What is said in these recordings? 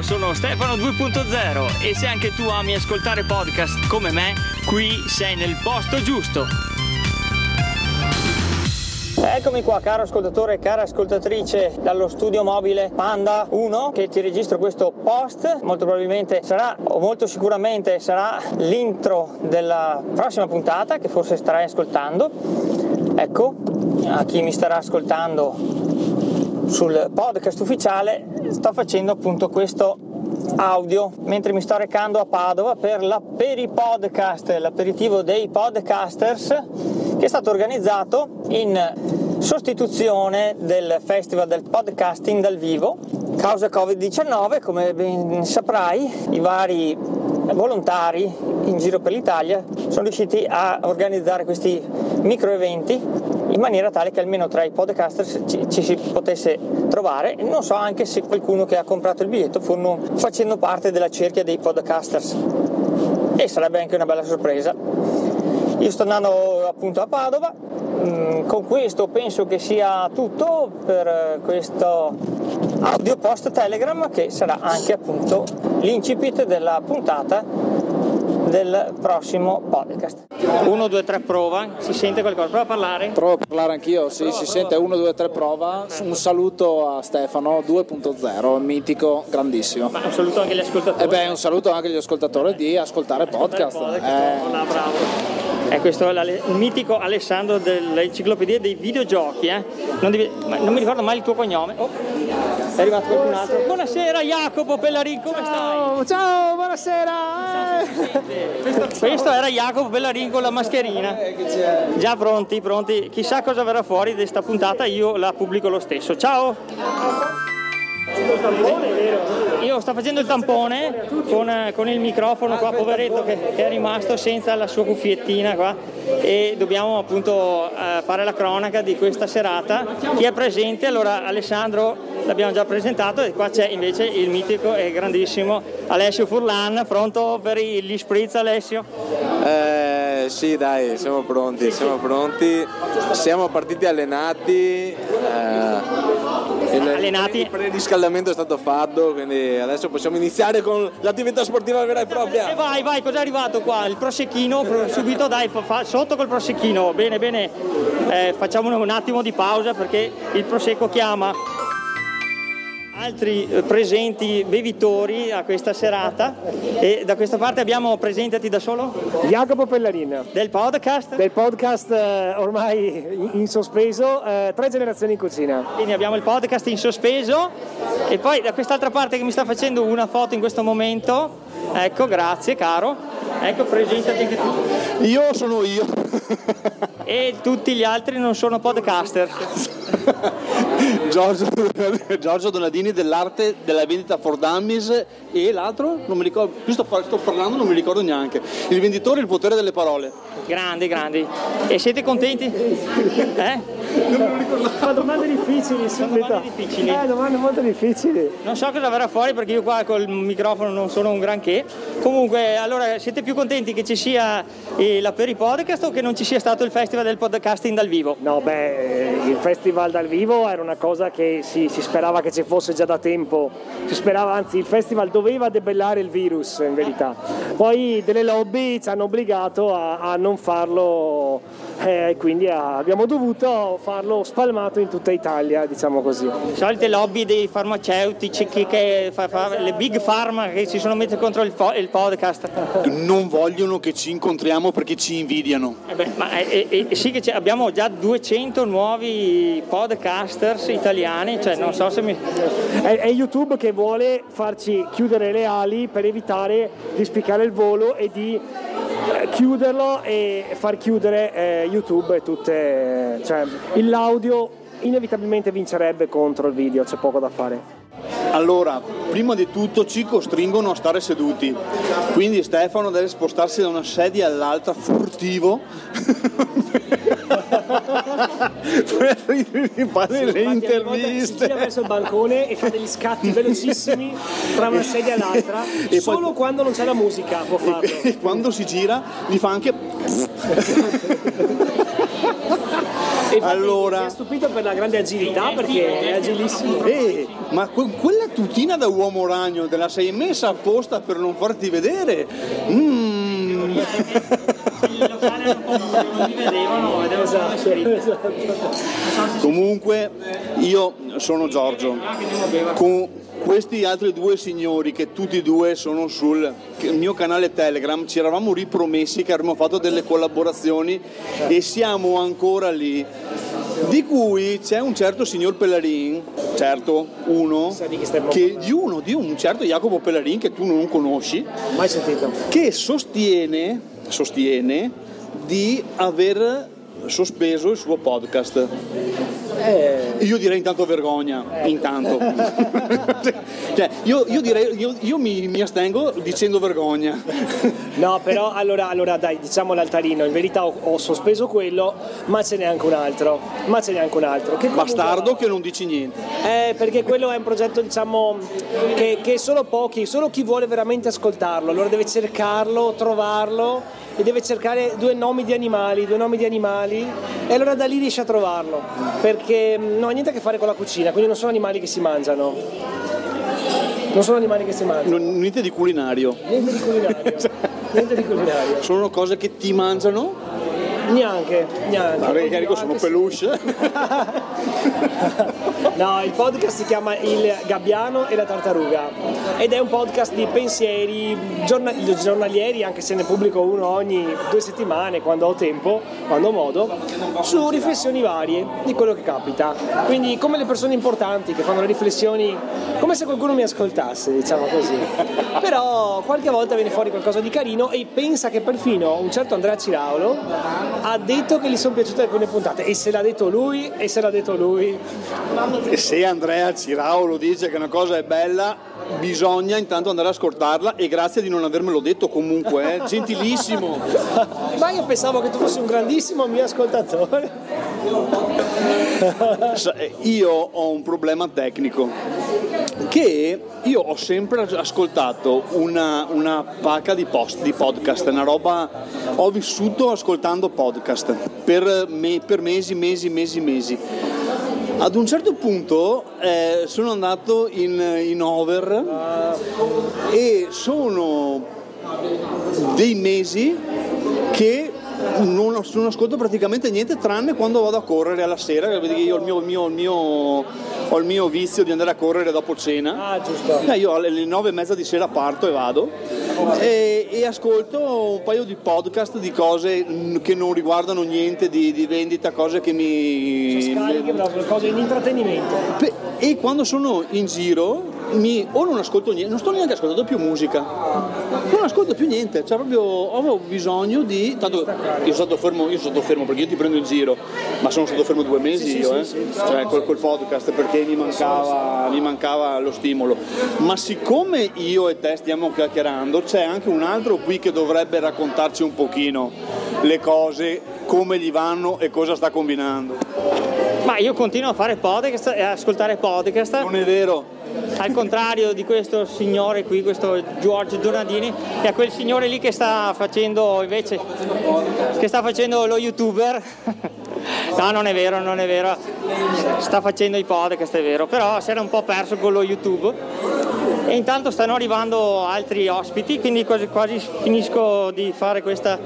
Sono Stefano 2.0 e se anche tu ami ascoltare podcast come me, qui sei nel posto giusto. Eccomi qua caro ascoltatore e cara ascoltatrice dallo studio mobile Panda 1 che ti registro questo post, molto probabilmente sarà o molto sicuramente sarà l'intro della prossima puntata che forse starai ascoltando. Ecco, a chi mi starà ascoltando sul podcast ufficiale sto facendo appunto questo audio mentre mi sto recando a Padova per la Peripodcast, l'aperitivo dei podcasters che è stato organizzato in sostituzione del Festival del Podcasting dal vivo. Causa Covid-19, come ben saprai, i vari volontari in giro per l'Italia sono riusciti a organizzare questi micro eventi in maniera tale che almeno tra i podcasters ci, ci, si potesse trovare. Non so anche se qualcuno che ha comprato il biglietto furono facendo parte della cerchia dei podcasters. E sarebbe anche una bella sorpresa. Io sto andando appunto a Padova, mm, con questo penso che sia tutto per questo audio post Telegram che sarà anche appunto l'incipit della puntata del prossimo podcast. 1, 2, 3 prova, si sente qualcosa? Prova a parlare? Provo a parlare anch'io, sì, prova, si prova. sente 1, 2, 3 prova. Un saluto a Stefano 2.0, mitico, grandissimo. Ma un saluto anche agli ascoltatori. E beh, un saluto anche agli ascoltatori di ascoltare podcast. podcast. Eh. Oh, bravo. È questo il mitico Alessandro dell'enciclopedia dei videogiochi. Eh? Non, devi, non, mi ricordo mai il tuo cognome. Oh, è arrivato qualcun altro. Buonasera Jacopo Pellarin, come ciao, stai? Ciao, buonasera. Questo, questo, era Jacopo Pellarin con la mascherina. Già pronti, pronti. Chissà cosa verrà fuori di questa puntata, io la pubblico lo stesso. Ciao. Io sto facendo il tampone con, con il microfono qua, poveretto che, che, è rimasto senza la sua cuffiettina qua e dobbiamo appunto eh, fare la cronaca di questa serata. Chi è presente? Allora Alessandro l'abbiamo già presentato e qua c'è invece il mitico e grandissimo Alessio Furlan, pronto per gli spritz Alessio? Eh, sì dai, siamo pronti, siamo pronti, siamo partiti allenati. Eh, il, allenati. Il preriscaldamento è stato fatto, quindi adesso possiamo iniziare con l'attività sportiva vera e propria. E vai, vai, cos'è arrivato qua? Il prosecchino, subito dai, fa, sotto col prosecchino. Bene, bene, eh, facciamo un attimo di pausa perché il prosecco chiama altri eh, presenti bevitori a questa serata. E da questa parte abbiamo presentati da solo? Jacopo Pellarin del podcast? Del podcast eh, ormai in sospeso eh, tre generazioni in cucina. Quindi abbiamo il podcast in sospeso. E poi da quest'altra parte che mi sta facendo una foto in questo momento ecco grazie caro. Ecco presentati anche tu. Io sono io. E tutti gli altri non sono podcaster Giorgio, Giorgio, Donadini dell'arte della vendita for dummies e l'altro non mi ricordo, qui sto, sto, parlando non mi ricordo neanche. Il venditore il potere delle parole. Grandi, grandi. E siete contenti? Eh? Non mi ricordo. Fa domande difficili, Sono domande difficili. Eh, domande molto difficili. Non so cosa verrà fuori perché io qua col microfono non sono un granché. Comunque, allora, siete più contenti che ci sia eh, la Peri Podcast o che non ci sia stato il festival del podcasting dal vivo? No, beh, il festival dal vivo era una cosa che si, si sperava che ci fosse già da tempo. Si sperava, anzi, il festival doveva debellare il virus in verità. Poi delle lobby ci hanno obbligato a, a non farlo e eh, quindi abbiamo dovuto farlo spalmato in tutta Italia, diciamo così. Le solite lobby dei farmaceutici, che, che fa, fa, le big pharma che si sono messe contro il, il, podcast. Non vogliono che ci incontriamo perché ci invidiano. Eh beh, ma eh, eh, eh sì che abbiamo già 200 nuovi podcasters italiani, cioè non so se mi... È, è YouTube che vuole farci chiudere le ali per evitare di spiccare il volo e di chiuderlo e far chiudere eh, YouTube e tutte... cioè l'audio inevitabilmente vincerebbe contro il video, c'è poco da fare. Allora, prima di tutto ci costringono a stare seduti, quindi Stefano deve spostarsi da una sedia all'altra furtivo fare le interviste. Gira verso il bancone e fa degli scatti velocissimi tra una sedia e l'altra, e solo poi... quando non c'è la musica può farlo. E quando si gira gli fa anche allora... Mi ha stupito per la grande agilità perché è agilissimo. Eh, ma que- quella tutina da uomo ragno te la sei messa apposta per non farti vedere? Il locale non mi vedevano ed Esatto. Comunque io sono Giorgio. Con questi altri due signori che tutti e due sono sul mio canale Telegram ci eravamo ripromessi che avremmo fatto delle collaborazioni e siamo ancora lì. Di cui c'è un certo signor Pellarin, certo, uno, che, di uno, di un certo Jacopo Pellarin che tu non conosci, Mai sentito. che sostiene, sostiene di aver sospeso il suo podcast. Eh, Io direi intanto vergogna, intanto. cioè, io, io direi, io, io mi, mi astengo dicendo vergogna. no, però allora, allora dai, diciamo l'altarino. In verità ho, ho sospeso quello, ma ce n'è anche un altro. Ma ce n'è anche un altro. Che Bastardo che non dici niente. Eh, perché quello è un progetto, diciamo, che, che solo pochi, solo chi vuole veramente ascoltarlo, allora deve cercarlo, trovarlo e deve cercare due nomi di animali, due nomi di animali e allora da lì riesce a trovarlo. Perché mh, non ha niente a che fare con la cucina, quindi non sono animali che si mangiano. Non sono animali che si mangiano. Non- niente di culinario. Niente di culinario. Niente di culinario. Sono cose che ti mangiano. Neanche, neanche. Ma perché carico sono peluche. No, il podcast si chiama Il Gabbiano e la Tartaruga ed è un podcast di pensieri giorna- giornalieri, anche se ne pubblico uno ogni due settimane quando ho tempo, quando ho modo, su riflessioni varie di quello che capita. Quindi come le persone importanti che fanno le riflessioni, come se qualcuno mi ascoltasse, diciamo così. Però qualche volta viene fuori qualcosa di carino e pensa che perfino un certo Andrea Ciraulo ha detto che gli sono piaciute alcune puntate e se l'ha detto lui e se l'ha detto lui E se Andrea Cirao lo dice che una cosa è bella, bisogna intanto andare a ascoltarla e grazie di non avermelo detto comunque, eh. gentilissimo. Ma io pensavo che tu fossi un grandissimo mio ascoltatore. Eh, Io ho un problema tecnico che io ho sempre ascoltato una, una pacca di, post, di podcast, una roba, ho vissuto ascoltando podcast per, me- per mesi, mesi, mesi, mesi. Ad un certo punto eh, sono andato in, in over e sono dei mesi che non, non ascolto praticamente niente tranne quando vado a correre alla sera, perché io ho il mio, il mio- il mio- ho il mio vizio di andare a correre dopo cena. Ah, giusto. Eh, io alle nove e mezza di sera parto e vado e, e ascolto un paio di podcast di cose che non riguardano niente di, di vendita, cose che mi... Scarichi proprio cose in intrattenimento. E quando sono in giro mi- o non ascolto niente, non sto neanche ascoltando più musica, non ascolto più niente, cioè proprio ho bisogno di. Tanto io sono stato fermo, io sono stato fermo perché io ti prendo in giro, ma sono stato fermo due mesi io, eh. cioè col, col podcast perché mi mancava, mi mancava lo stimolo. Ma siccome io e te stiamo chiacchierando, c'è anche un altro qui che dovrebbe raccontarci un pochino le cose, come gli vanno e cosa sta combinando. Ma io continuo a fare podcast e ascoltare podcast, Non è vero? al contrario di questo signore qui, questo Giorgio Donadini, e a quel signore lì che sta facendo invece, che sta facendo lo youtuber. No, non è vero, non è vero. Sta facendo i podcast, è vero, però si era un po' perso con lo YouTube. E intanto stanno arrivando altri ospiti, quindi quasi, quasi finisco di fare questa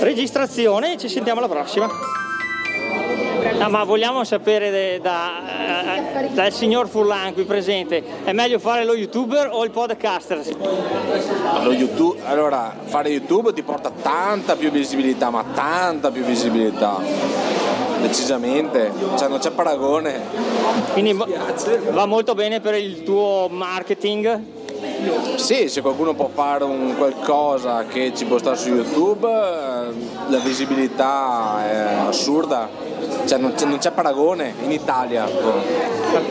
registrazione e ci sentiamo alla prossima. No, ma vogliamo sapere de- da- eh, dal signor Furlan qui presente, è meglio fare lo youtuber o il podcaster? Lo YouTube, allora, fare YouTube ti porta tanta più visibilità, ma tanta più visibilità. Decisamente, cioè non c'è paragone. Quindi va molto bene per il tuo marketing. Sì, se qualcuno può fare un qualcosa che ci può stare su YouTube, eh, la visibilità è assurda. Cioè non c'è, non c'è paragone in Italia.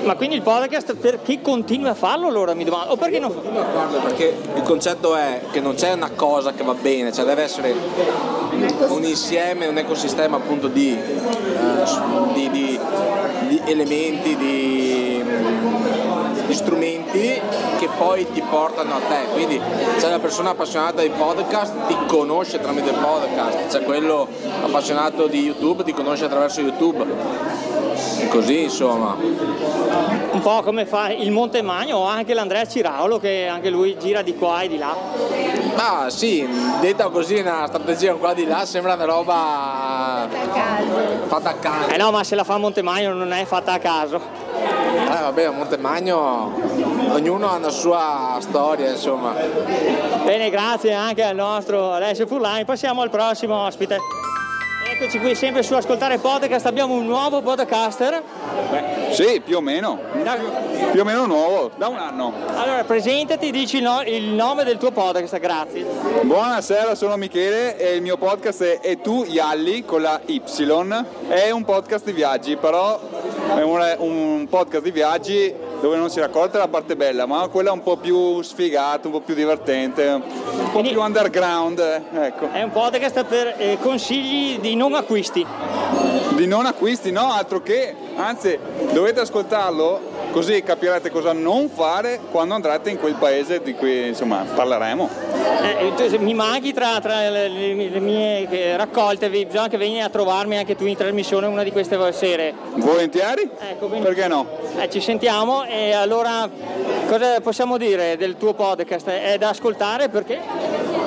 Ma, quindi il podcast per chi continua a farlo allora mi domando? O perché non Perché il concetto è che non c'è una cosa che va bene, cioè deve essere un insieme, un ecosistema appunto di, uh, di, di, di elementi, di, di strumenti che poi ti portano a te. Quindi c'è una persona appassionata di podcast, ti conosce tramite il podcast, c'è quello appassionato di YouTube, ti conosce attraverso YouTube così insomma. Un po' come fa il Montemagno o anche l'Andrea Ciraulo che anche lui gira di qua e di là. Ah sì, detta così una strategia qua di là sembra una roba fatta a caso. Eh no, ma se la fa Montemagno non è fatta a caso. Eh vabbè, a Montemagno ognuno ha una sua storia, insomma. Bene, grazie anche al nostro Alessio Furlani. Passiamo al prossimo ospite. Eccoci qui sempre su Ascoltare Podcast, abbiamo un nuovo podcaster. Beh, sì, più o meno. Da... Più o meno nuovo, da un anno. Allora, presentati, dici il, no, il nome del tuo podcast, grazie. Buonasera, sono Michele e il mio podcast è E tu Yalli con la Y. È un podcast di viaggi, però è un, un podcast di viaggi dove non si raccolta la parte bella, ma quella un po' più sfigata, un po' più divertente, un po' Quindi più underground. Ecco. È un podcast per eh, consigli di non acquisti. Di non acquisti, no, altro che, anzi, dovete ascoltarlo così capirete cosa non fare quando andrete in quel paese di cui insomma parleremo. Eh, mi manchi tra, tra le, le, mie raccolte, bisogna che venga a trovarmi anche tu in trasmissione una di queste sere. Volentieri? Ecco, Perché no? Eh, ci sentiamo e allora cosa possiamo dire del tuo podcast? È da ascoltare perché?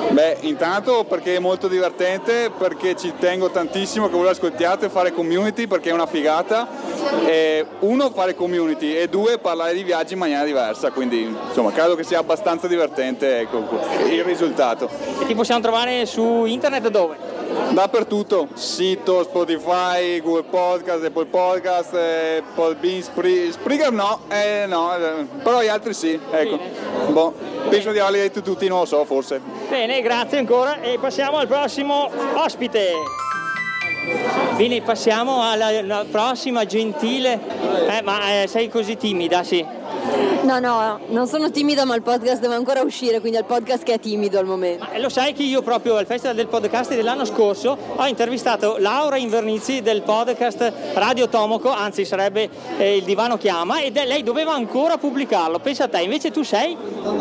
Beh, intanto perché è molto divertente, perché ci tengo tantissimo che voi ascoltiate, fare community perché è una figata. E uno, fare community e due, parlare di viaggi in maniera diversa, quindi insomma credo che sia abbastanza divertente ecco, il risultato. E ti possiamo trovare su internet dove? Dappertutto, sito, Spotify, Google Podcast, Apple Podcast, eh, Podbean, Sprig- Springer no, eh, no, eh, però gli altri sì, ecco. Boh, penso di averli detto tutti, non lo so, forse. Bene, grazie ancora e passiamo al prossimo ospite. Bene, passiamo alla prossima gentile. Eh, ma eh, sei così timida, sì. No, no, non sono timida, ma il podcast deve ancora uscire, quindi è il podcast che è timido al momento. Ma lo sai che io proprio al Festival del Podcast dell'anno scorso ho intervistato Laura Invernizzi del podcast Radio Tomoco, anzi sarebbe eh, Il Divano Chiama, e lei doveva ancora pubblicarlo. Pensa a te, invece tu sei?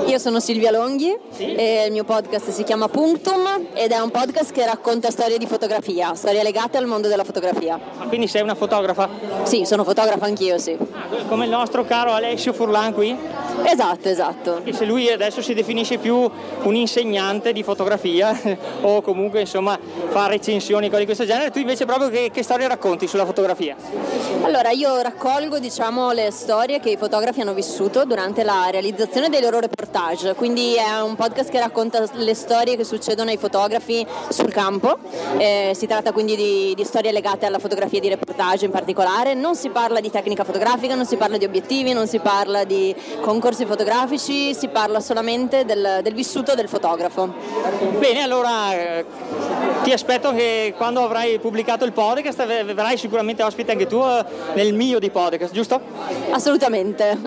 Io sono Silvia Longhi sì? e il mio podcast si chiama Punctum ed è un podcast che racconta storie di fotografia, storie legate al mondo della fotografia. Ma quindi sei una fotografa? Sì, sono fotografa anch'io, sì. Ah, come il nostro caro Alessio Furlan qui? Esatto, esatto. E se lui adesso si definisce più un insegnante di fotografia o comunque insomma fa recensioni, cose di questo genere, tu invece proprio che, che storie racconti sulla fotografia? Allora io raccolgo diciamo le storie che i fotografi hanno vissuto durante la realizzazione dei loro reportage, quindi è un podcast che racconta le storie che succedono ai fotografi sul campo, eh, si tratta quindi di, di storie legate alla fotografia di reportage in particolare, non si parla di tecnica fotografica, non si parla di obiettivi, non si parla di concorsi fotografici, si parla solamente del, del vissuto del fotografo. Bene, allora eh, ti aspetto che quando avrai pubblicato il podcast verrai sicuramente ospite anche tu eh, nel mio di podcast, giusto? Assolutamente.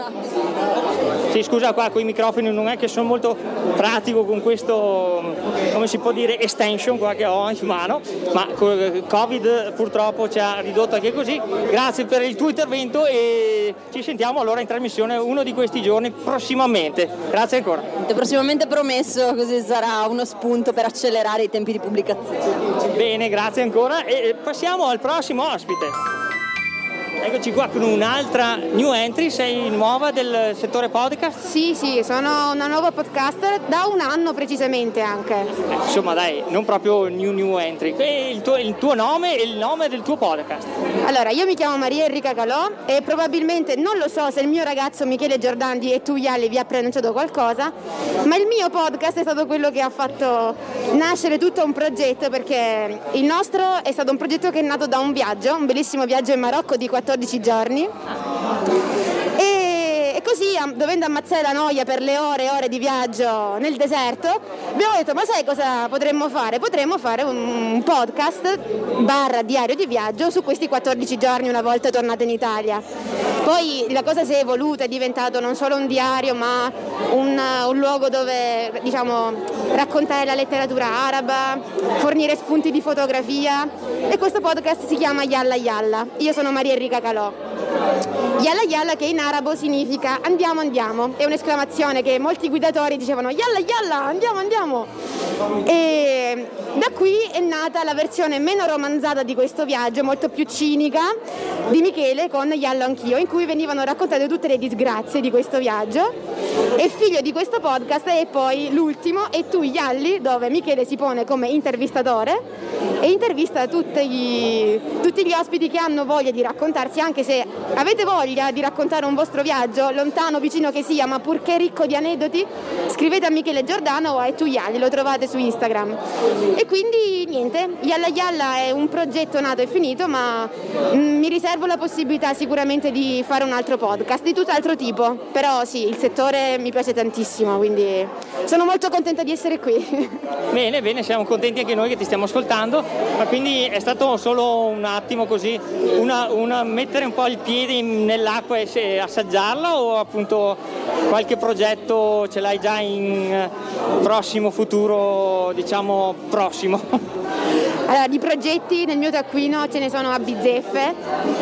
Sì, scusa qua con i microfoni non è che sono molto pratico con questo, come si può dire, extension qua che ho in mano, ma Covid purtroppo ci ha ridotto anche così. Grazie per il tuo intervento e ci sentiamo allora in trasmissione uno di questi giorni prossimamente. Grazie ancora. Prossimamente promesso, così sarà uno spunto per accelerare i tempi di pubblicazione. Bene, grazie ancora e passiamo al prossimo ospite. Eccoci qua con un'altra new entry, sei nuova del settore podcast? Sì, sì, sono una nuova podcaster da un anno precisamente anche. Eh, insomma dai, non proprio new new entry. Il tuo, il tuo, nome e il nome del tuo podcast? Allora, io mi chiamo Maria Enrica Calò e probabilmente non lo so se il mio ragazzo Michele Giordandi e tu Iali vi ha pronunciato qualcosa, ma il mio podcast è stato quello che ha fatto nascere tutto un progetto perché il nostro è stato un progetto che è nato da un viaggio, un bellissimo viaggio in Marocco di 14 14 giorni. E, così dovendo ammazzare la noia per le ore e ore di viaggio nel deserto, abbiamo detto ma sai cosa potremmo fare? Potremmo fare un podcast barra diario di viaggio su questi 14 giorni una volta tornate in Italia. Poi la cosa si è evoluta, è diventato non solo un diario ma un, un luogo dove diciamo, raccontare la letteratura araba, fornire spunti di fotografia e questo podcast si chiama Yalla Yalla. Io sono Maria Enrica Calò. Yalla Yalla che in arabo significa andiamo andiamo, è un'esclamazione che molti guidatori dicevano Yalla Yalla andiamo andiamo e da qui è nata la versione meno romanzata di questo viaggio, molto più cinica di Michele con Yalla Anch'io in cui venivano raccontate tutte le disgrazie di questo viaggio e figlio di questo podcast è poi l'ultimo e tu Yalli dove Michele si pone come intervistatore e intervista tutti gli, tutti gli ospiti che hanno voglia di raccontarsi anche se avete voglia di raccontare un vostro viaggio, lontano, vicino che sia, ma purché ricco di aneddoti, scrivete a Michele Giordano o a Etuyali, lo trovate su Instagram. E quindi niente, Yalla Yalla è un progetto nato e finito, ma mm, mi riservo la possibilità sicuramente di fare un altro podcast di tutt'altro tipo. Però sì, il settore mi piace tantissimo, quindi sono molto contenta di essere qui. Bene, bene, siamo contenti anche noi che ti stiamo ascoltando, ma quindi è stato solo un attimo così, una, una mettere un po' il piede nell'acqua e assaggiarla o appunto qualche progetto ce l'hai già in eh, prossimo futuro, diciamo prossimo? Allora, di progetti nel mio taccuino ce ne sono a bizzeffe,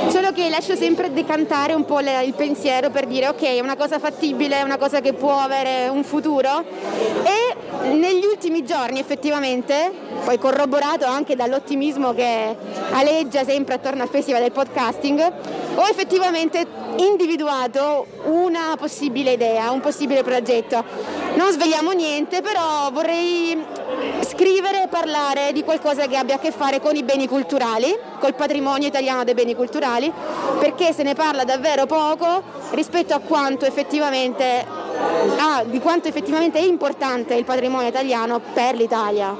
solo che lascio sempre decantare un po' il pensiero per dire ok, è una cosa fattibile, è una cosa che può avere un futuro e negli ultimi giorni effettivamente, poi corroborato anche dall'ottimismo che aleggia sempre attorno al festival del podcasting, ho effettivamente individuato una possibile idea, un possibile progetto. Non svegliamo niente, però vorrei scrivere e parlare di qualcosa che abbia a che fare con i beni culturali, col patrimonio italiano dei beni culturali, perché se ne parla davvero poco rispetto a quanto effettivamente, ah, di quanto effettivamente è importante il patrimonio italiano per l'Italia.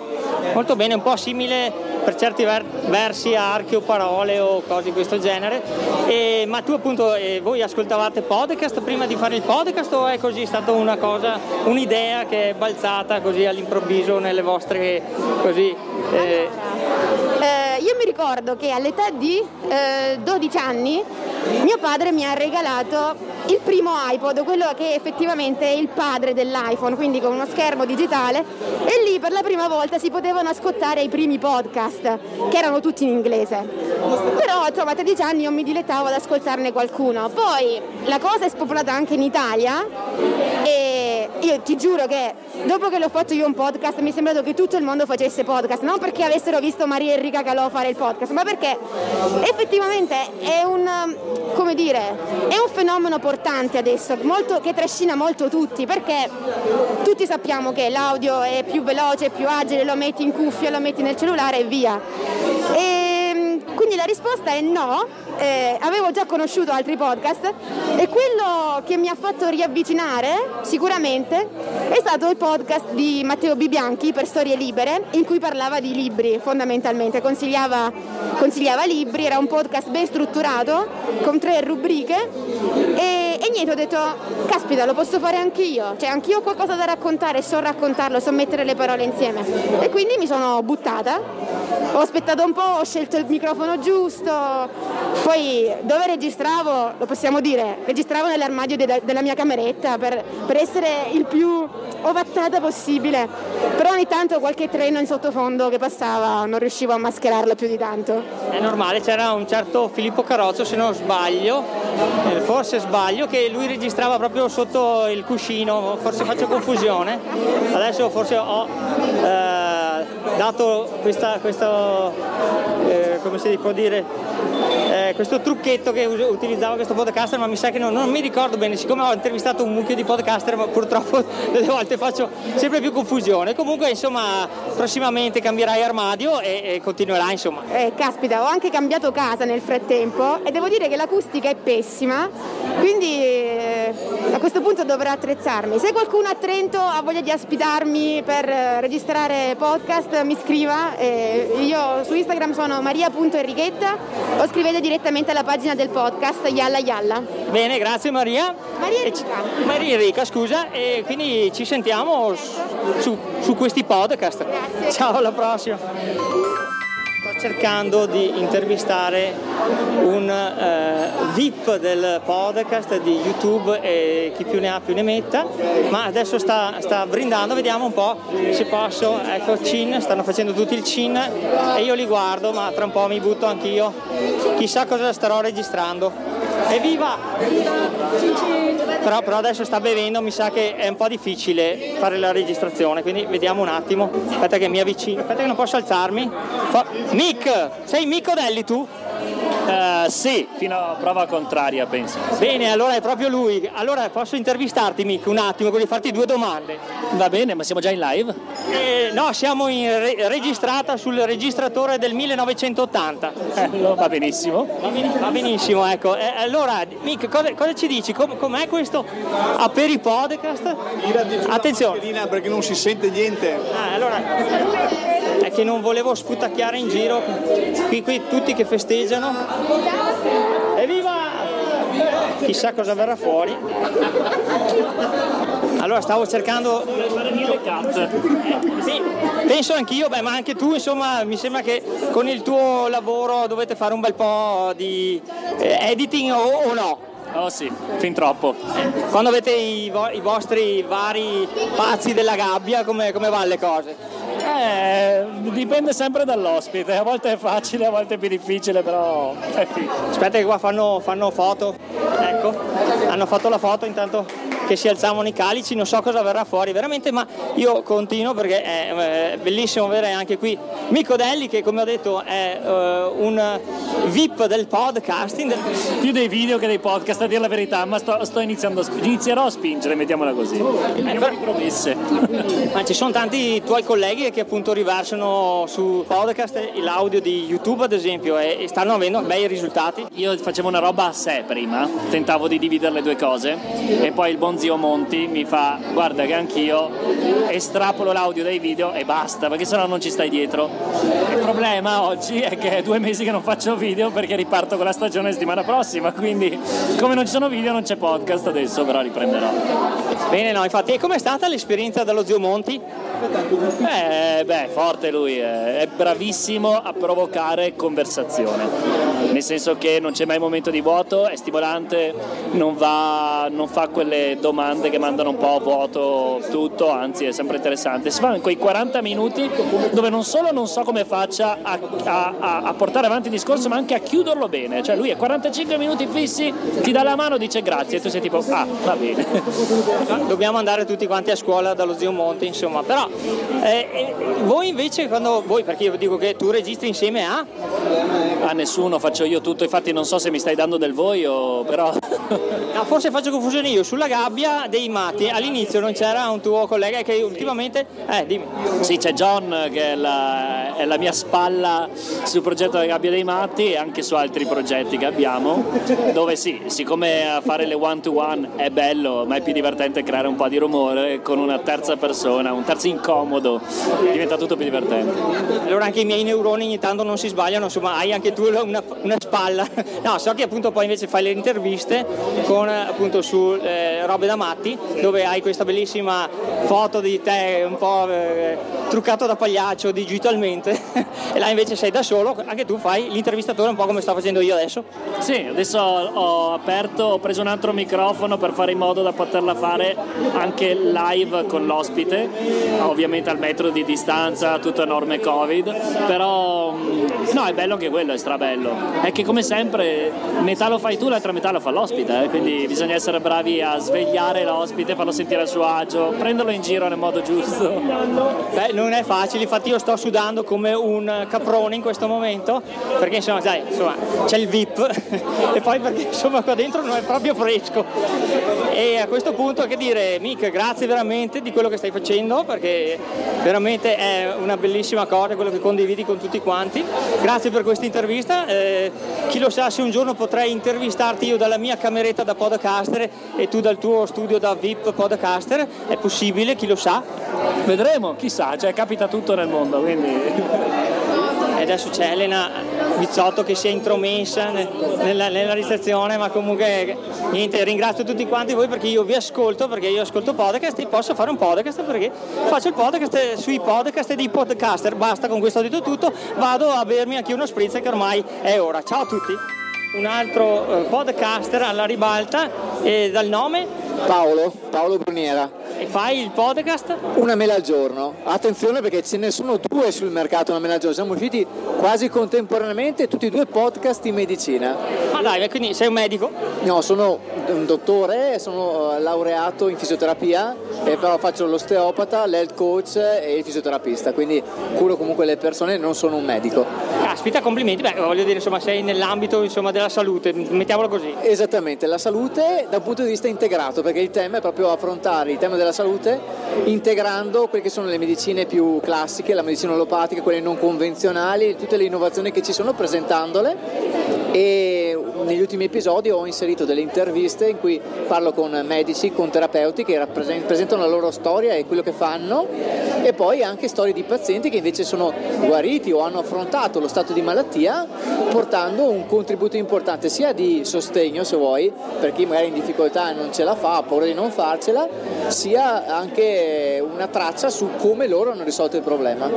Molto bene, un po' simile per certi ver- versi a archeo parole o cose di questo genere. E, ma tu appunto, eh, voi ascoltavate podcast prima di fare il podcast o è così stata una cosa, un'idea che è balzata così all'improvviso nelle vostre così... Eh... Allora, eh, io mi ricordo che all'età di 12 eh, anni mio padre mi ha regalato il primo iPod, quello che effettivamente è il padre dell'iPhone, quindi con uno schermo digitale e lì per la prima volta si potevano ascoltare i primi podcast, che erano tutti in inglese. Però insomma a 13 anni io mi dilettavo ad ascoltarne qualcuno. Poi la cosa è spopolata anche in Italia e io ti giuro che dopo che l'ho fatto io un podcast mi è sembrato che tutto il mondo facesse podcast, non perché avessero visto Maria Enrica Calò fare il podcast, ma perché effettivamente è un, come dire, è un fenomeno importante adesso, molto, che trascina molto tutti, perché tutti sappiamo che l'audio è più veloce, più agile, lo metti in cuffia, lo metti nel cellulare e via. E, quindi la risposta è no, eh, avevo già conosciuto altri podcast e quello che mi ha fatto riavvicinare sicuramente è stato il podcast di Matteo Bibianchi per Storie Libere in cui parlava di libri fondamentalmente, consigliava, consigliava libri, era un podcast ben strutturato con tre rubriche e, e niente, ho detto caspita lo posso fare anch'io, cioè anch'io ho qualcosa da raccontare, so raccontarlo, so mettere le parole insieme. E quindi mi sono buttata, ho aspettato un po', ho scelto il microfono giusto, poi dove registravo, lo possiamo dire, registravo nell'armadio de- della mia cameretta per, per, essere il più ovattata possibile, però ogni tanto qualche treno in sottofondo che passava non riuscivo a mascherarlo più di tanto. È normale, c'era un certo Filippo Carozzo, se non sbaglio, eh, forse sbaglio, che lui registrava proprio sotto il cuscino, forse faccio confusione, adesso forse ho... Eh, dato questa, questo, eh, come si può dire, eh, questo trucchetto che utilizzava questo podcaster, ma mi sa che non, non, mi ricordo bene, siccome ho intervistato un mucchio di podcaster, ma purtroppo delle volte faccio sempre più confusione. Comunque, insomma, prossimamente cambierai armadio e, e continuerà, insomma. Eh, caspita, ho anche cambiato casa nel frattempo e devo dire che l'acustica è pessima, quindi a questo punto dovrò attrezzarmi. Se qualcuno a Trento ha voglia di ospitarmi per eh, registrare podcast, mi scriva. Io su Instagram sono maria.enrichetta o scrivete direttamente alla pagina del podcast Yalla Yalla. Bene, grazie Maria. Maria Enrica. Maria Enrica, scusa, e quindi ci sentiamo su, su questi podcast. Grazie. Ciao, alla prossima. Cercando di intervistare un eh, VIP del podcast di YouTube e chi più ne ha più ne metta, ma adesso sta, sta brindando, vediamo un po' se posso. Ecco, cin, stanno facendo tutti il cin e io li guardo, ma tra un po' mi butto anch'io. Chissà cosa starò registrando. Evviva! Però, però adesso sta bevendo, mi sa che è un po' difficile fare la registrazione, quindi vediamo un attimo. Aspetta che mi avvicino, aspetta che non posso alzarmi. Fa- Mick, sei Mick Odelli tu? Eh, sì, fino a prova contraria penso. Bene, allora è proprio lui. Allora posso intervistarti Mick un attimo, quindi farti due domande. Va bene, ma siamo già in live? Eh, no, siamo in re- registrata sul registratore del 1980. Eh, va benissimo. Va, beni- va benissimo, ecco. Eh, allora, Mick, cosa, cosa ci dici? Com- com'è questo Aperi Podcast? Attenzione. perché non si sente niente. Ah, allora, è che non volevo sputacchiare in giro qui, qui tutti che festeggiano. Evviva! Chissà cosa verrà fuori. Allora stavo cercando. Sì, penso anch'io, beh, ma anche tu, insomma, mi sembra che con il tuo lavoro dovete fare un bel po' di eh, editing o, o no? Oh sì, fin troppo. Quando avete i, vo- i vostri vari pazzi della gabbia, come, come vanno le cose? Eh, dipende sempre dall'ospite, a volte è facile, a volte è più difficile, però è figo. Aspetta che qua fanno, fanno foto, ecco, hanno fatto la foto intanto che si alzavano i calici, non so cosa verrà fuori veramente, ma io continuo perché è eh, bellissimo avere anche qui Mico Delli che come ho detto è eh, un VIP del podcasting, Più dei video che dei podcast, a dire la verità, ma sto, sto iniziando a sp- inizierò a spingere, mettiamola così. Abbiamo di promesse. ma ci sono tanti tuoi colleghi che appunto riversano su podcast l'audio di YouTube ad esempio e, e stanno avendo bei risultati. Io facevo una roba a sé prima, tentavo di dividere le due cose e poi il buon zio Monti mi fa guarda che anch'io estrapolo l'audio dai video e basta perché sennò non ci stai dietro. Il problema oggi è che è due mesi che non faccio video perché riparto con la stagione settimana prossima, quindi come non ci sono video non c'è podcast adesso, però riprenderò. Bene, no, infatti, e com'è stata l'esperienza dallo zio Monti? Eh, beh, forte lui, eh, è bravissimo a provocare conversazione, nel senso che non c'è mai momento di vuoto, è stimolante, non, va, non fa quelle domande che mandano un po' a vuoto tutto, anzi è sempre interessante. Si fa in quei 40 minuti dove non solo non so come faccia a, a- a- a portare avanti il discorso, ma anche a chiuderlo bene, cioè lui è 45 minuti fissi, ti dà la mano, dice grazie e tu sei tipo, ah, va bene. Dobbiamo andare tutti quanti a scuola dallo zio Monti, insomma, però eh, eh, voi invece quando voi, perché io dico che tu registri insieme a A nessuno faccio io tutto, infatti non so se mi stai dando del voi o però... No, forse faccio confusione io, sulla gabbia dei matti all'inizio non c'era un tuo collega che ultimamente... Eh, dimmi. Sì, c'è John che è la, è la mia spalla sul progetto della gabbia dei matti e anche su altri progetti che abbiamo, dove sì, siccome fare le one to one è bello, ma è più divertente creare un po' di rumore con una terza persona, un terzo incomodo, diventa tutto più divertente. Allora anche i miei neuroni ogni tanto non si sbagliano, insomma hai anche tu una, una spalla. No, so che appunto poi invece fai le interviste con appunto su eh, robe da matti, dove hai questa bellissima foto di te un po' eh, truccato da pagliaccio digitalmente e là invece sei da solo, anche tu fai l'intervistatore un po' come sto facendo io adesso. Sì, adesso ho aperto, ho preso un altro microfono per fare in modo da poterla fare anche live con l'ospite, ovviamente al metro di distanza, tutto a norme Covid, però mm, no, è bello anche quello, è strabello. È che come sempre metà lo fai tu, l'altra metà lo fa l'ospite, eh, quindi bisogna essere bravi a svegliare l'ospite, farlo sentire a suo agio, prenderlo in giro nel modo giusto. Beh, non è facile, infatti io sto sudando come un caprone in questo momento, perché insomma, sai, insomma, c'è il VIP e poi perché insomma qua dentro non è proprio fresco. E a questo punto che dire, Mick, grazie veramente di quello che stai facendo, perché veramente è una bellissima cosa quello che condividi con tutti quanti. Grazie per questa intervista, eh, chi lo sa se un giorno potrei intervistarti io dalla mia cameretta da podcaster e tu dal tuo studio da VIP podcaster, è possibile, chi lo sa? Vedremo, chissà, cioè capita tutto nel mondo, quindi... E adesso c'è Elena Bizzotto che si è intromessa nella, nella registrazione, ma comunque niente, ringrazio tutti quanti voi perché io vi ascolto, perché io ascolto podcast e posso fare un podcast perché faccio il podcast sui podcast dei podcaster, basta con questo ho detto tutto, vado a bermi anche uno spritz che ormai è ora. Ciao a tutti! Un altro eh, podcaster alla ribalta e dal nome? Paolo, Paolo Bruniera. E fai il podcast? Una mela al giorno. Attenzione perché ce ne sono due sul mercato una mela al giorno. Siamo usciti quasi contemporaneamente tutti e due podcast in medicina. Ma dai, quindi sei un medico? No, sono un dottore, sono eh, laureato in fisioterapia, però faccio l'osteopata, l'health coach e il fisioterapista, quindi curo comunque le persone, non sono un medico. Caspita, complimenti, beh, voglio dire, insomma, sei nell'ambito insomma, della salute, mettiamolo così. Esattamente, la salute da un punto di vista integrato, perché il tema è proprio affrontare il tema della salute integrando quelle che sono le medicine più classiche, la medicina allopatica, quelle non convenzionali, tutte le innovazioni che ci sono presentandole e negli ultimi episodi ho inserito delle interviste in cui parlo con medici, con terapeuti che presentano la loro storia e quello che fanno e poi anche storie di pazienti che invece sono guariti o hanno affrontato lo stato di malattia portando un contributo importante sia di sostegno se vuoi per chi magari in difficoltà non ce la fa, ha paura di non farcela, sia anche una traccia su come loro hanno risolto il problema.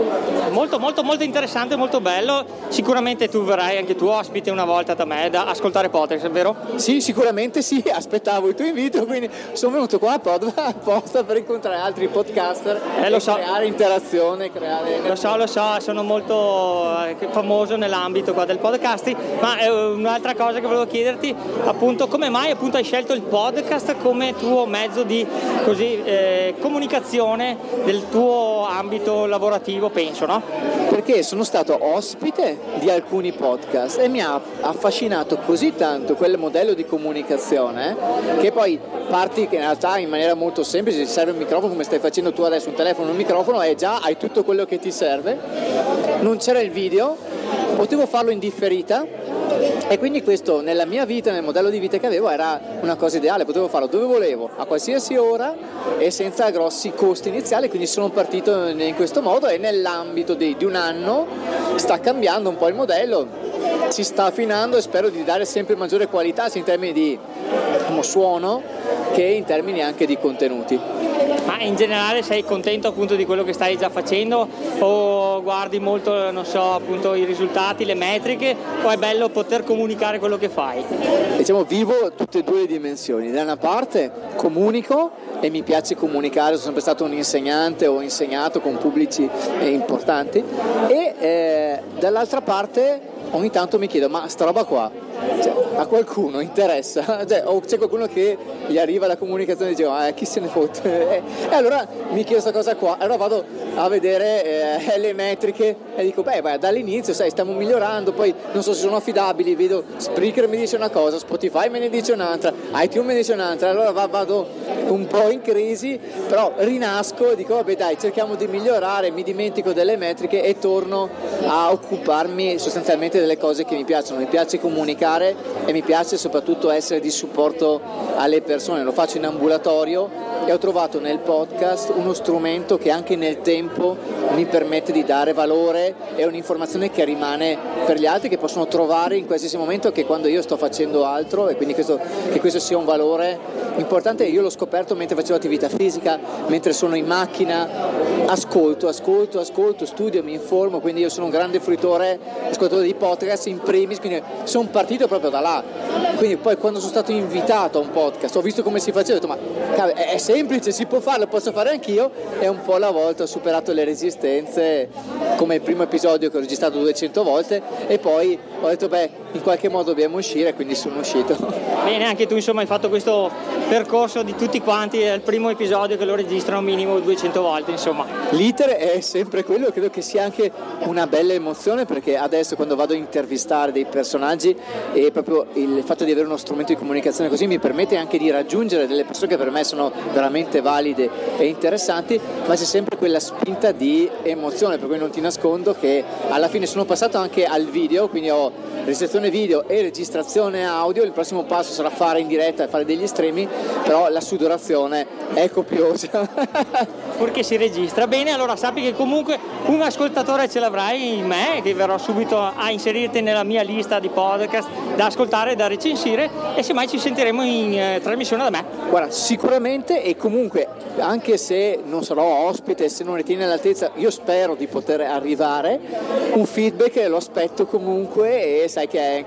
Molto molto molto interessante, molto bello, sicuramente tu verrai anche tu ospite una volta da me da ascoltare podcast, è vero? Sì, sicuramente sì, aspettavo il tuo invito, quindi sono venuto qua apposta per incontrare altri podcaster eh, lo so. creare interazione, creare... Lo so, lo so, sono molto eh, famoso nell'ambito qua del podcasting, ma eh, un'altra cosa che volevo chiederti, appunto, come mai appunto hai scelto il podcast come tuo mezzo di così, eh, comunicazione del tuo ambito lavorativo, penso, no? Perché sono stato ospite di alcuni podcast e mi ha affascinato così tanto quel modello di comunicazione che poi parti in realtà in maniera molto semplice, ti serve un microfono come stai facendo tu adesso, un telefono, un microfono e già hai tutto quello che ti serve, non c'era il video, potevo farlo in differita e quindi questo nella mia vita, nel modello di vita che avevo, era una cosa ideale, potevo farlo dove volevo, a qualsiasi ora e senza grossi costi iniziali, quindi sono partito in questo modo e nell'ambito di, di un anno sta cambiando un po' il modello, si sta affinando e spero di dare sempre maggiore qualità sia in termini di diciamo, suono che in termini anche di contenuti. Ma in generale sei contento appunto di quello che stai già facendo o guardi molto, non so, appunto i risultati, le metriche o è bello poter comunicare quello che fai? Diciamo vivo tutte e due le dimensioni, da una parte comunico e mi piace comunicare, sono sempre stato un insegnante, ho insegnato con pubblici importanti e eh, dall'altra parte ogni tanto mi chiedo ma sta roba qua cioè, a qualcuno interessa? Cioè, o c'è qualcuno che gli arriva la comunicazione e dice ah, chi se ne fotte? E, allora mi chiedo questa cosa qua allora vado a vedere eh, le metriche e dico beh, beh dall'inizio sai stiamo migliorando poi non so se sono affidabili vedo Spreaker mi dice una cosa Spotify me ne dice un'altra iTunes me ne dice un'altra allora vado un po' in crisi però rinasco e dico vabbè dai cerchiamo di migliorare mi dimentico delle metriche e torno a occuparmi sostanzialmente delle cose che mi piacciono, mi piace comunicare e mi piace soprattutto essere di supporto alle persone, lo faccio in ambulatorio e ho trovato nel podcast uno strumento che anche nel tempo mi permette di dare valore e un'informazione che rimane per gli altri che possono trovare in qualsiasi momento che quando io sto facendo altro e quindi questo, che questo sia un valore importante. Io l'ho scoperto mentre facevo attività fisica, mentre sono in macchina, ascolto, ascolto, ascolto, studio, mi informo, quindi io sono un grande fruitore, ascoltatore di podcast in primis, quindi sono partito proprio da là. Quindi poi quando sono stato invitato a un podcast, ho visto come si faceva, ho detto ma è semplice, si può farlo, posso fare anch'io e un po' alla volta ho superato le resistenze come il primo episodio che ho registrato 200 volte e poi ho detto beh in qualche modo dobbiamo uscire quindi sono uscito. Bene, anche tu insomma hai fatto questo percorso di tutti quanti, è il primo episodio che lo registrano minimo 200 volte, insomma. L'iter è sempre quello, credo che sia anche una bella emozione perché adesso quando vado a intervistare dei personaggi e proprio il fatto di avere uno strumento di comunicazione così mi permette anche di raggiungere delle persone che per me sono veramente valide e interessanti, ma c'è sempre quella spinta di emozione, per cui non ti nascondo che alla fine sono passato anche al video, quindi ho registrazione video e registrazione audio, il prossimo passo sarà fare in diretta e fare degli estremi, però la sudorazione è copiosa. Perché si registra bene, allora sappi che comunque un ascoltatore ce l'avrai in me, che verrò subito a inserirti nella mia lista di podcast da ascoltare e da recensire e semmai ci sentiremo in eh, trasmissione da me. Guarda, sicuramente e comunque anche se non sarò ospite, se non ritieni all'altezza, io spero di poter arrivare, un feedback lo aspetto comunque e sai che è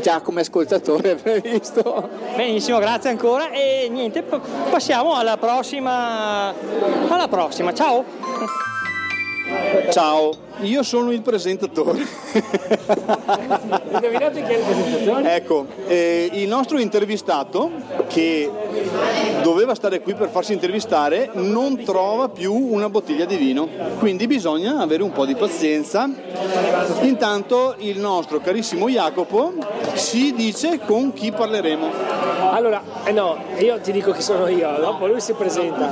già come ascoltatore previsto. Benissimo, grazie ancora e niente, passiamo alla prossima. Alla prossima, ciao! Ciao, io sono il presentatore. Indovinate chi è il presentatore? Ecco, eh, il nostro intervistato che doveva stare qui per farsi intervistare non trova più una bottiglia di vino, quindi bisogna avere un po' di pazienza. Intanto il nostro carissimo Jacopo ci dice con chi parleremo. Allora, eh no, io ti dico chi sono io, dopo lui si presenta.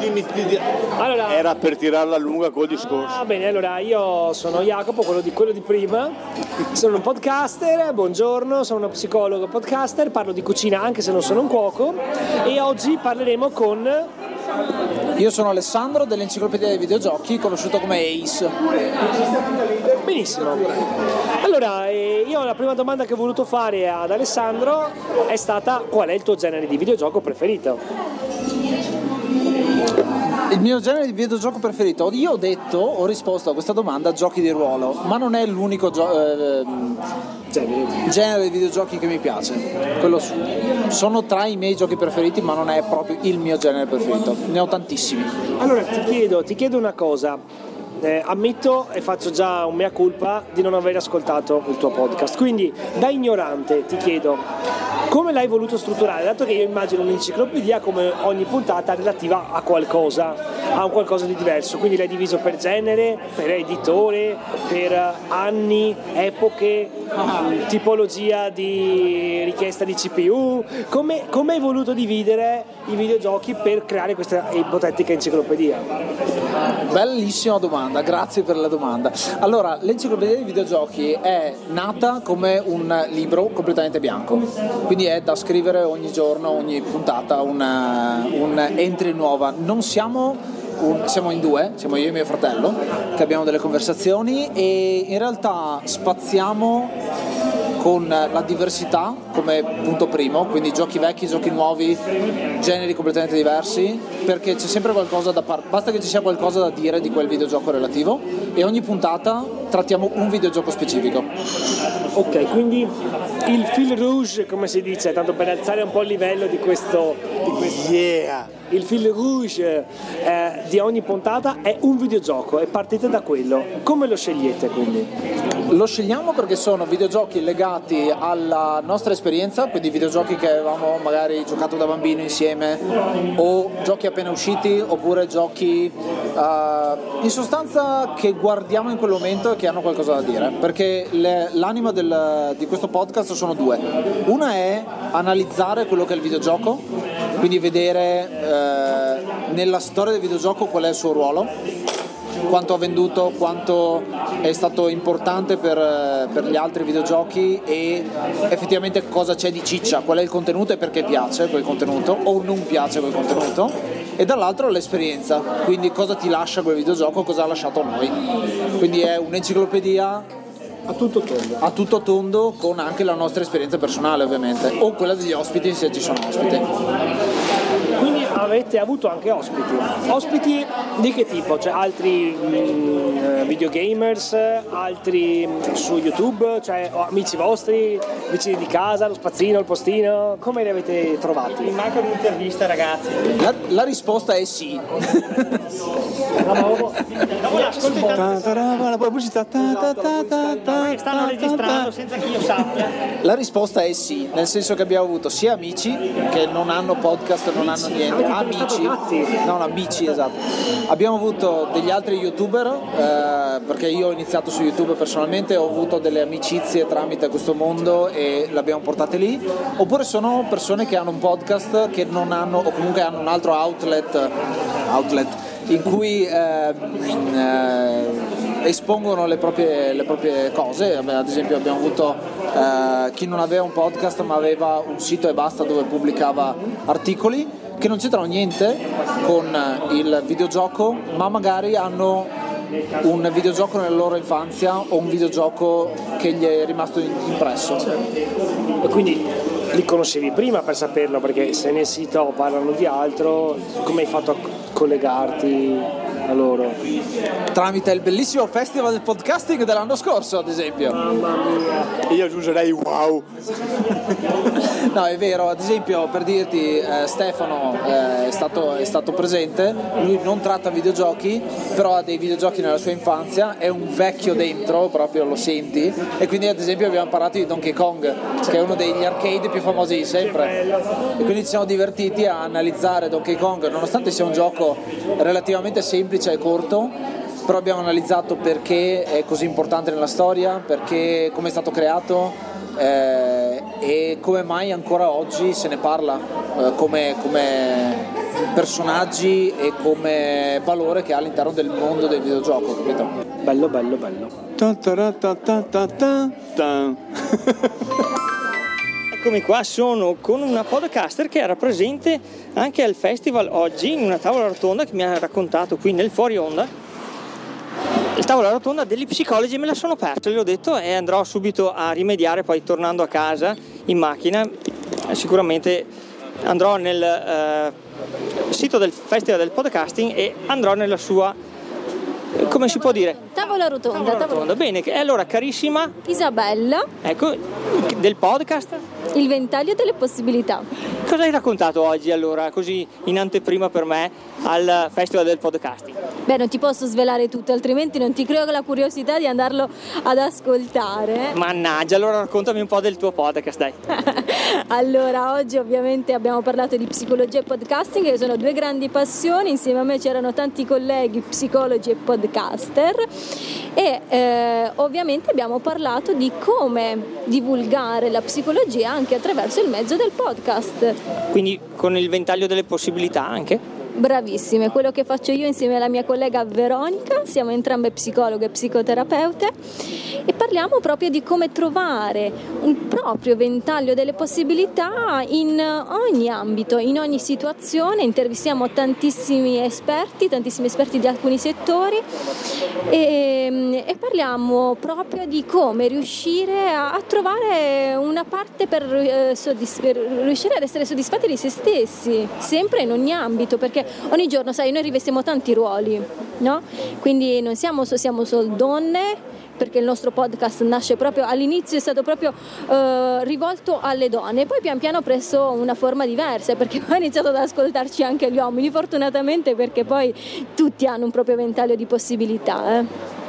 Allora, Era per tirarla lunga col discorso. Va bene, allora io sono Jacopo, quello di, quello di prima, sono un podcaster, buongiorno, sono uno psicologo podcaster, parlo di cucina anche se non sono un cuoco e oggi parleremo con... Io sono Alessandro dell'Enciclopedia dei Videogiochi, conosciuto come Ace. Benissimo. Allora, eh, io la prima domanda che ho voluto fare ad Alessandro è stata qual è il tuo genere di videogioco preferito? Il mio genere di videogioco preferito? Io ho detto, ho risposto a questa domanda giochi di ruolo, ma non è l'unico gio- eh, genere di videogiochi che mi piace. Quello su- sono tra i miei giochi preferiti, ma non è proprio il mio genere preferito. Ne ho tantissimi. Allora ti chiedo, ti chiedo una cosa. Eh, ammetto e faccio già un mea culpa di non aver ascoltato il tuo podcast. Quindi, da ignorante, ti chiedo come l'hai voluto strutturare, dato che io immagino un'enciclopedia come ogni puntata relativa a qualcosa, a un qualcosa di diverso. Quindi l'hai diviso per genere, per editore, per anni, epoche, tipologia di richiesta di CPU. Come, come hai voluto dividere i videogiochi per creare questa ipotetica enciclopedia? Bellissima domanda, grazie per la domanda. Allora, l'enciclopedia dei videogiochi è nata come un libro completamente bianco, quindi è da scrivere ogni giorno, ogni puntata, una- un entry nuova. Non siamo, un- siamo in due, siamo io e mio fratello, che abbiamo delle conversazioni e in realtà spaziamo con la diversità come punto primo, quindi giochi vecchi, giochi nuovi, generi completamente diversi, perché c'è sempre qualcosa da parlare, basta che ci sia qualcosa da dire di quel videogioco relativo e ogni puntata trattiamo un videogioco specifico. Ok, quindi il fil rouge, come si dice, tanto per alzare un po' il livello di questo... Di questo Il fil rouge eh, di ogni puntata è un videogioco e partite da quello. Come lo scegliete quindi? Lo scegliamo perché sono videogiochi legati alla nostra esperienza, quindi videogiochi che avevamo magari giocato da bambino insieme o giochi appena usciti oppure giochi eh, in sostanza che guardiamo in quel momento e che hanno qualcosa da dire. Perché le- l'anima del- di questo podcast sono due. Una è analizzare quello che è il videogioco, quindi vedere eh, nella storia del videogioco qual è il suo ruolo? Quanto ha venduto, quanto è stato importante per, eh, per gli altri videogiochi e effettivamente cosa c'è di ciccia, qual è il contenuto e perché piace quel contenuto o non piace quel contenuto? E dall'altro l'esperienza, quindi cosa ti lascia quel videogioco, cosa ha lasciato a noi. Quindi è un'enciclopedia a tutto tondo. a tutto tondo con anche la nostra esperienza personale ovviamente o quella degli ospiti se ci sono ospiti. Avete avuto anche ospiti. Ospiti di che tipo? Cioè altri mm, eh, videogamers, altri mm, su YouTube, cioè amici vostri, vicini di casa, lo spazzino, il postino, come li avete trovati? Mi manca un'intervista ragazzi. La, la risposta è sì. La pubblicità. Stanno registrando senza che io sappia. La risposta è sì, nel senso che abbiamo avuto sia amici che non hanno podcast, non hanno niente, amici, no, no, amici, esatto. Abbiamo avuto degli altri youtuber, eh, perché io ho iniziato su YouTube personalmente, ho avuto delle amicizie tramite questo mondo e le abbiamo portate lì, oppure sono persone che hanno un podcast che non hanno, o comunque hanno un altro outlet, outlet in cui ehm, eh, espongono le proprie, le proprie cose. Ad esempio abbiamo avuto eh, chi non aveva un podcast ma aveva un sito e basta dove pubblicava articoli che non c'entrano niente con il videogioco, ma magari hanno un videogioco nella loro infanzia o un videogioco che gli è rimasto impresso. E quindi li conoscevi prima per saperlo, perché se nel sito parlano di altro, come hai fatto a collegarti a loro? Tramite il bellissimo festival del podcasting dell'anno scorso, ad esempio. Mamma mia. Io aggiungerei wow. No, è vero, ad esempio per dirti eh, Stefano eh, è, stato, è stato presente, lui non tratta videogiochi, però ha dei videogiochi nella sua infanzia, è un vecchio dentro, proprio lo senti, e quindi ad esempio abbiamo parlato di Donkey Kong, che è uno degli arcade più famosi di sempre. E quindi ci siamo divertiti a analizzare Donkey Kong, nonostante sia un gioco relativamente semplice e corto, però abbiamo analizzato perché è così importante nella storia, perché come è stato creato eh, e come mai ancora oggi se ne parla eh, come, come personaggi e come valore che ha all'interno del mondo del videogioco, capito? Bello, bello, bello. Ta ta ta ta ta ta. Eccomi qua, sono con una podcaster che era presente anche al festival oggi in una tavola rotonda che mi ha raccontato qui nel fuori onda. Il tavola rotonda degli psicologi me la sono persa, gli ho detto e andrò subito a rimediare poi tornando a casa in macchina. Sicuramente andrò nel eh, sito del festival del podcasting e andrò nella sua, come si può dire? Tavola rotonda, Tavola tavola rotonda. Bene, e allora carissima, Isabella, ecco, del podcast. il ventaglio delle possibilità. Cosa hai raccontato oggi allora, così in anteprima per me, al Festival del Podcasting? Beh, non ti posso svelare tutto, altrimenti non ti creo la curiosità di andarlo ad ascoltare. Mannaggia, allora raccontami un po' del tuo podcast, dai. Allora, oggi ovviamente abbiamo parlato di psicologia e podcasting, che sono due grandi passioni. Insieme a me c'erano tanti colleghi psicologi e podcaster. E eh, ovviamente abbiamo parlato di come divulgare la psicologia anche attraverso il mezzo del podcast. Quindi con il ventaglio delle possibilità anche? Bravissime, quello che faccio io insieme alla mia collega Veronica, siamo entrambe psicologhe e psicoterapeute e parliamo proprio di come trovare un proprio ventaglio delle possibilità in ogni ambito, in ogni situazione, intervistiamo tantissimi esperti, tantissimi esperti di alcuni settori e, e parliamo proprio di come riuscire a, a trovare una parte per, eh, soddisf- per riuscire ad essere soddisfatti di se stessi, sempre in ogni ambito, perché ogni giorno, sai, noi rivestiamo tanti ruoli, no? Quindi non siamo, siamo solo donne, perché il nostro podcast nasce proprio all'inizio è stato proprio eh, rivolto alle donne, poi pian piano ha preso una forma diversa, perché poi ha iniziato ad ascoltarci anche gli uomini, fortunatamente perché poi tutti hanno un proprio ventaglio di possibilità. eh.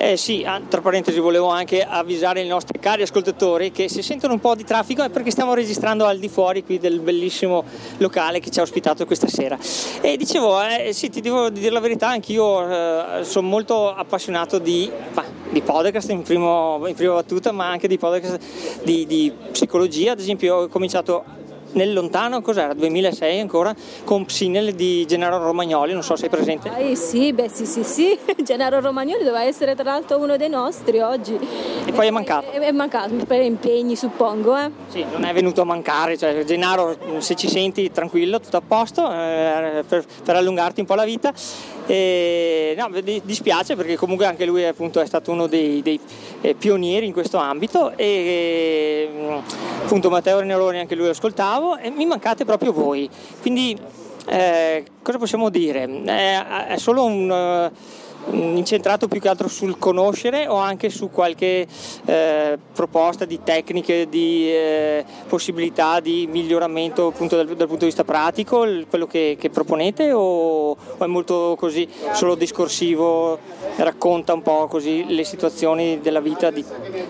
Eh sì, tra parentesi volevo anche avvisare i nostri cari ascoltatori che se sentono un po' di traffico è perché stiamo registrando al di fuori qui del bellissimo locale che ci ha ospitato questa sera. E dicevo, eh, sì, ti devo dire la verità, anch'io eh, sono molto appassionato di, bah, di podcast in, primo- in prima battuta, ma anche di podcast di, di psicologia. Ad esempio ho cominciato nel lontano, cos'era, 2006 ancora, con Psinel di Gennaro Romagnoli, non so se sei presente. Eh sì, beh sì sì sì, Gennaro Romagnoli doveva essere tra l'altro uno dei nostri oggi. E poi è mancato. È, è mancato, per impegni suppongo, eh. Sì, non è venuto a mancare, cioè Gennaro se ci senti tranquillo, tutto a posto, eh, per, per allungarti un po' la vita. E, no, mi dispiace perché comunque anche lui appunto, è stato uno dei, dei, eh, pionieri in questo ambito e mm, appunto Matteo Renaroni anche lui lo ascoltavo e mi mancate proprio voi. Quindi eh, cosa possiamo dire? È, è solo un, eh, incentrato più che altro sul conoscere o anche su qualche eh, proposta di tecniche, di eh, possibilità di miglioramento appunto dal, dal, punto di vista pratico, quello che, che proponete o, o, è molto così solo discorsivo, racconta un po' così le situazioni della vita di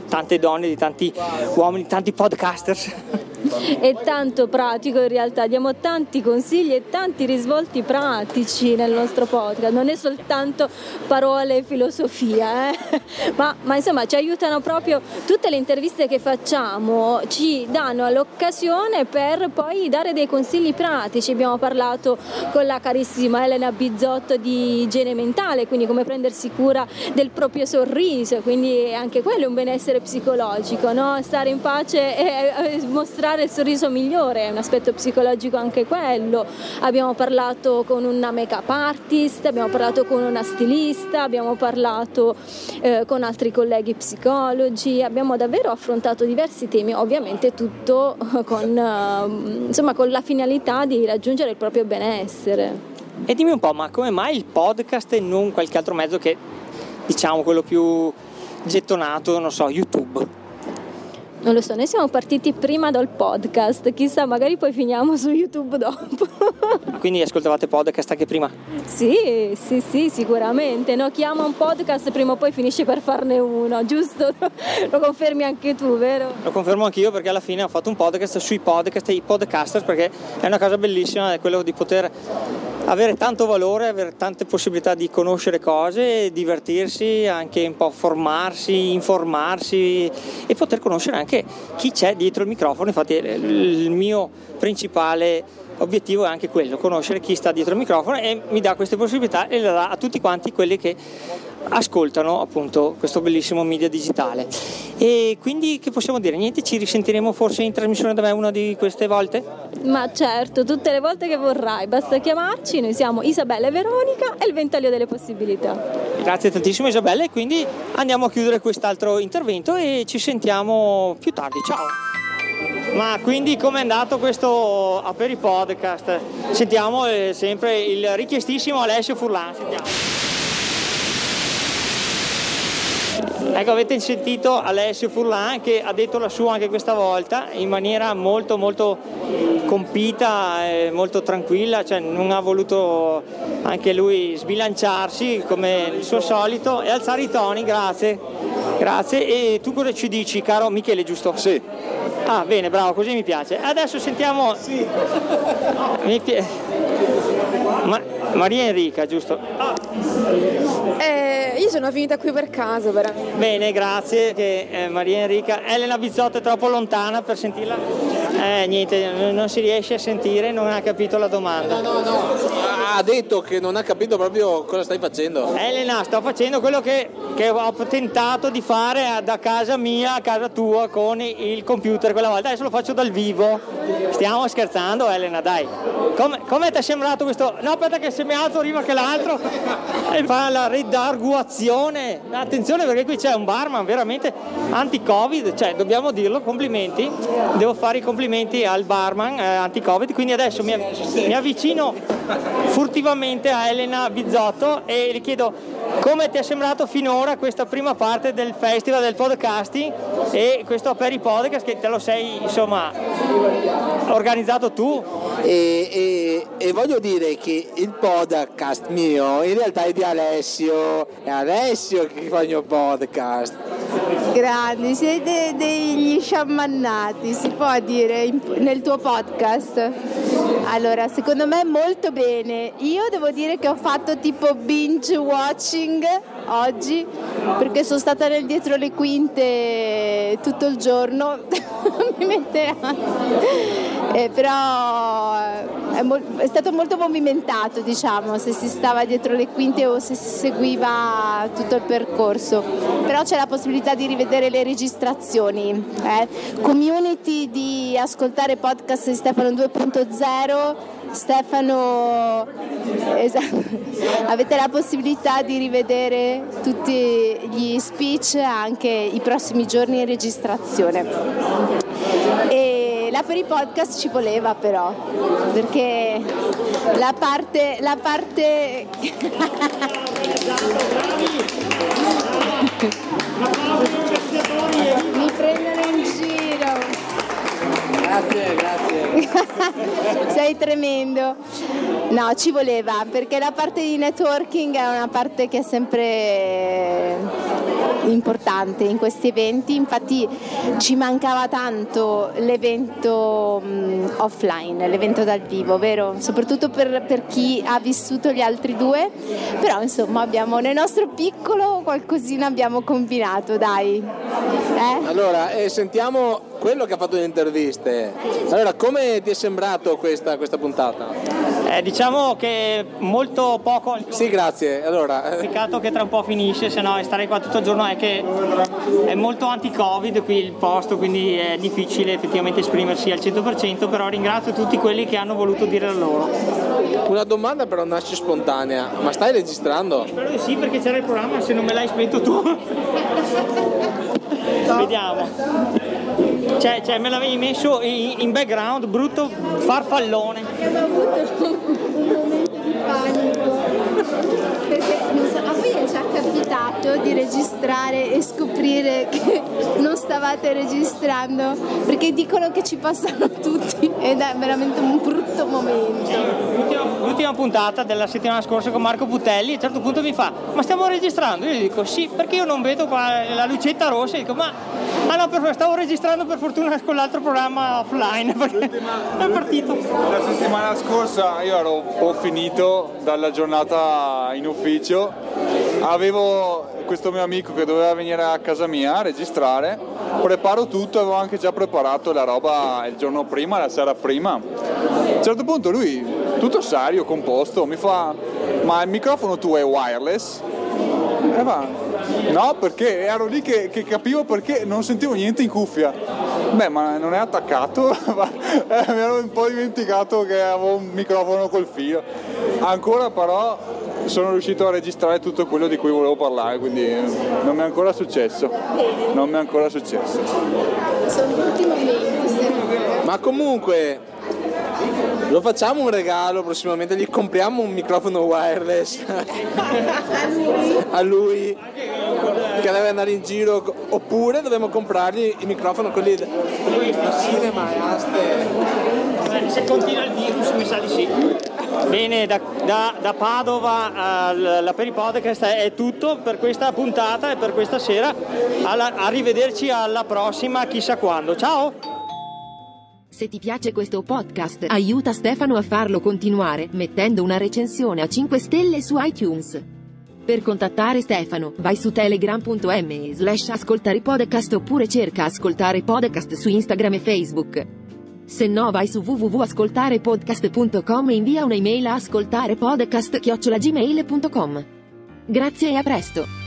tante donne, di tanti uomini, tanti podcasters? è tanto pratico in realtà, diamo tanti consigli e tanti risvolti pratici nel nostro podcast, non è soltanto parole e filosofia, eh? ma, ma, insomma ci aiutano proprio. Tutte le interviste che facciamo, ci danno l'occasione per poi dare dei consigli pratici, abbiamo parlato con la carissima Elena Bizzotto di igiene mentale, quindi come prendersi cura del proprio sorriso, quindi anche quello è un benessere psicologico, no? stare in pace e mostrare mostrare il sorriso migliore, è un aspetto psicologico anche quello. Abbiamo parlato con una make-up artist, abbiamo parlato con una stilista, abbiamo parlato eh, con altri colleghi psicologi, abbiamo davvero affrontato diversi temi, ovviamente tutto con, eh, insomma, con la finalità di raggiungere il proprio benessere. E dimmi un po', ma come mai il podcast e non qualche altro mezzo che diciamo quello più gettonato, non so, YouTube? Non lo so, noi siamo partiti prima dal podcast, chissà, magari poi finiamo su YouTube dopo. Quindi ascoltavate podcast anche prima? Sì, sì, sì, sicuramente. No, chi ama un podcast prima o poi finisce per farne uno, giusto? Lo confermi anche tu, vero? Lo confermo anch'io perché alla fine ho fatto un podcast sui podcast e i podcasters perché è una cosa bellissima, è quello di poter avere tanto valore, avere tante possibilità di conoscere cose, divertirsi, anche un po' formarsi, informarsi e poter conoscere anche chi c'è dietro il microfono. Infatti il mio principale obiettivo è anche quello, conoscere chi sta dietro il microfono e mi dà queste possibilità e le dà a tutti quanti quelli che ascoltano appunto questo bellissimo media digitale. E quindi che possiamo dire? Niente, ci risentiremo forse in trasmissione da me una di queste volte? Ma certo, tutte le volte che vorrai, basta chiamarci, noi siamo Isabella e Veronica e il ventaglio delle possibilità. Grazie tantissimo Isabella e quindi andiamo a chiudere quest'altro intervento e ci sentiamo più tardi. Ciao! Ma quindi com'è andato questo Aperi Podcast? Sentiamo eh, sempre il richiestissimo Alessio Furlan. Sentiamo. Ecco, avete sentito Alessio Furlan che ha detto la sua anche questa volta in maniera molto molto compita e molto tranquilla, cioè non ha voluto anche lui sbilanciarsi come il suo solito e alzare i toni, grazie. Grazie. E tu cosa ci dici, caro Michele, giusto? Sì. Ah, bene, bravo, così mi piace. Adesso sentiamo. Sì. Mi pi... Ma... Maria Enrica, giusto? Ah. Eh, io sono finita qui per caso, veramente. Bene, grazie. Che, eh, Maria Enrica. Elena Bizzotto è troppo lontana per sentirla? Eh, niente, non si riesce a sentire, non ha capito la domanda. No, no, no. Ha detto che non ha capito proprio cosa stai facendo. Elena, sto facendo quello che, che ho tentato di fare da casa mia a casa tua con il computer quella volta. Adesso lo faccio dal vivo. Stiamo scherzando, Elena, dai. Come, come ti è sembrato questo? No, aspetta che se mi alzo prima che l'altro e fa la redarguazione. Attenzione perché qui c'è un barman veramente anti-covid, cioè dobbiamo dirlo, complimenti. Devo fare i complimenti al barman eh, anti-covid, quindi adesso mi, mi avvicino furtivamente a Elena Bizzotto e le chiedo come ti è sembrato finora questa prima parte del festival del podcasting e questo per i podcast che te lo sei insomma organizzato tu? E, e, e, voglio dire che il podcast mio in realtà è di Alessio, è Alessio che fa il mio podcast. Grandi, siete degli sciamannati, si può dire nel tuo podcast? Allora, secondo me molto bene. Io devo dire che ho fatto tipo binge watching oggi perché sono stata nel dietro le quinte tutto il giorno. Mi metterà. Eh, però è, mo- è, stato molto movimentato, diciamo, se si stava dietro le quinte o se si seguiva tutto il percorso. Però c'è la possibilità di rivedere le registrazioni. Eh. Community di ascoltare podcast di Stefano 2.0 Stefano, esatto. avete la possibilità di rivedere tutti gli speech anche i prossimi giorni in registrazione. E la per i podcast ci voleva però, perché la parte... La parte... Mi prendono in giro. Grazie, grazie. Sei tremendo. No, ci voleva, perché la parte di networking è una parte che è sempre importante in questi eventi, infatti ci mancava tanto l'evento mh, offline, l'evento dal vivo, vero? Soprattutto per, per chi ha vissuto gli altri due, però insomma abbiamo nel nostro piccolo qualcosina abbiamo combinato, dai. Eh? Allora, eh, sentiamo quello che ha fatto le interviste. Allora, come ti è sembrato questa, questa puntata? Eh, diciamo che molto poco. Sì, grazie. Allora, eh, Peccato che tra un po' finisce, se no stare qua tutto il giorno è che è molto anti-covid qui il posto, quindi è difficile effettivamente esprimersi al 100%, però ringrazio tutti quelli che hanno voluto dire la loro. una domanda però nasce spontanea. Ma stai registrando? Spero di sì perché c'era il programma, se non me l'hai spento tu. Vediamo. Cioè, cioè, me l'avevi messo in, in background, brutto farfallone. Abbiamo avuto un momento di panico perché non so, a voi è già capitato di registrare e scoprire che non stavate registrando perché dicono che ci passano tutti ed è veramente un brutto momento. L'ultima, l'ultima puntata della settimana scorsa con Marco Putelli a un certo punto mi fa ma stiamo registrando? Io gli dico sì perché io non vedo qua la lucetta rossa e dico ma ah no per- stavo registrando per fortuna con l'altro programma offline perché è partito. La settimana scorsa io ero un po' finito dalla giornata in ufficio, avevo questo mio amico che doveva venire a casa mia a registrare, preparo tutto, avevo anche già preparato la roba il giorno prima, la sera prima. A un certo punto lui, tutto serio, composto, mi fa ma il microfono tu è wireless? E va, no perché ero lì che, che capivo perché non sentivo niente in cuffia. Beh, ma non è attaccato? Eh, mi ero un po' dimenticato che avevo un microfono col filo. Ancora però sono riuscito a registrare tutto quello di cui volevo parlare, quindi eh, non mi è ancora successo. Non mi è ancora successo. Sono tutti momenti, Ma comunque, lo facciamo un regalo prossimamente, gli compriamo un microfono wireless a lui che deve andare in giro oppure dobbiamo comprargli il microfono quelli da cinema e aste. Se continua il virus mi sa di sì. Bene, da, da- da Padova alla per i podcast è tutto per questa puntata e per questa sera. Alla- arrivederci alla prossima, chissà quando. Ciao! Se ti piace questo podcast, aiuta Stefano a farlo continuare mettendo una recensione a 5 stelle su iTunes. Per contattare Stefano, vai su telegram.me slash ascoltare podcast oppure cerca ascoltare podcast su Instagram e Facebook. Se no vai su www.ascoltarepodcast.com e invia un'email a ascoltarepodcast.gmail.com. Grazie e a presto!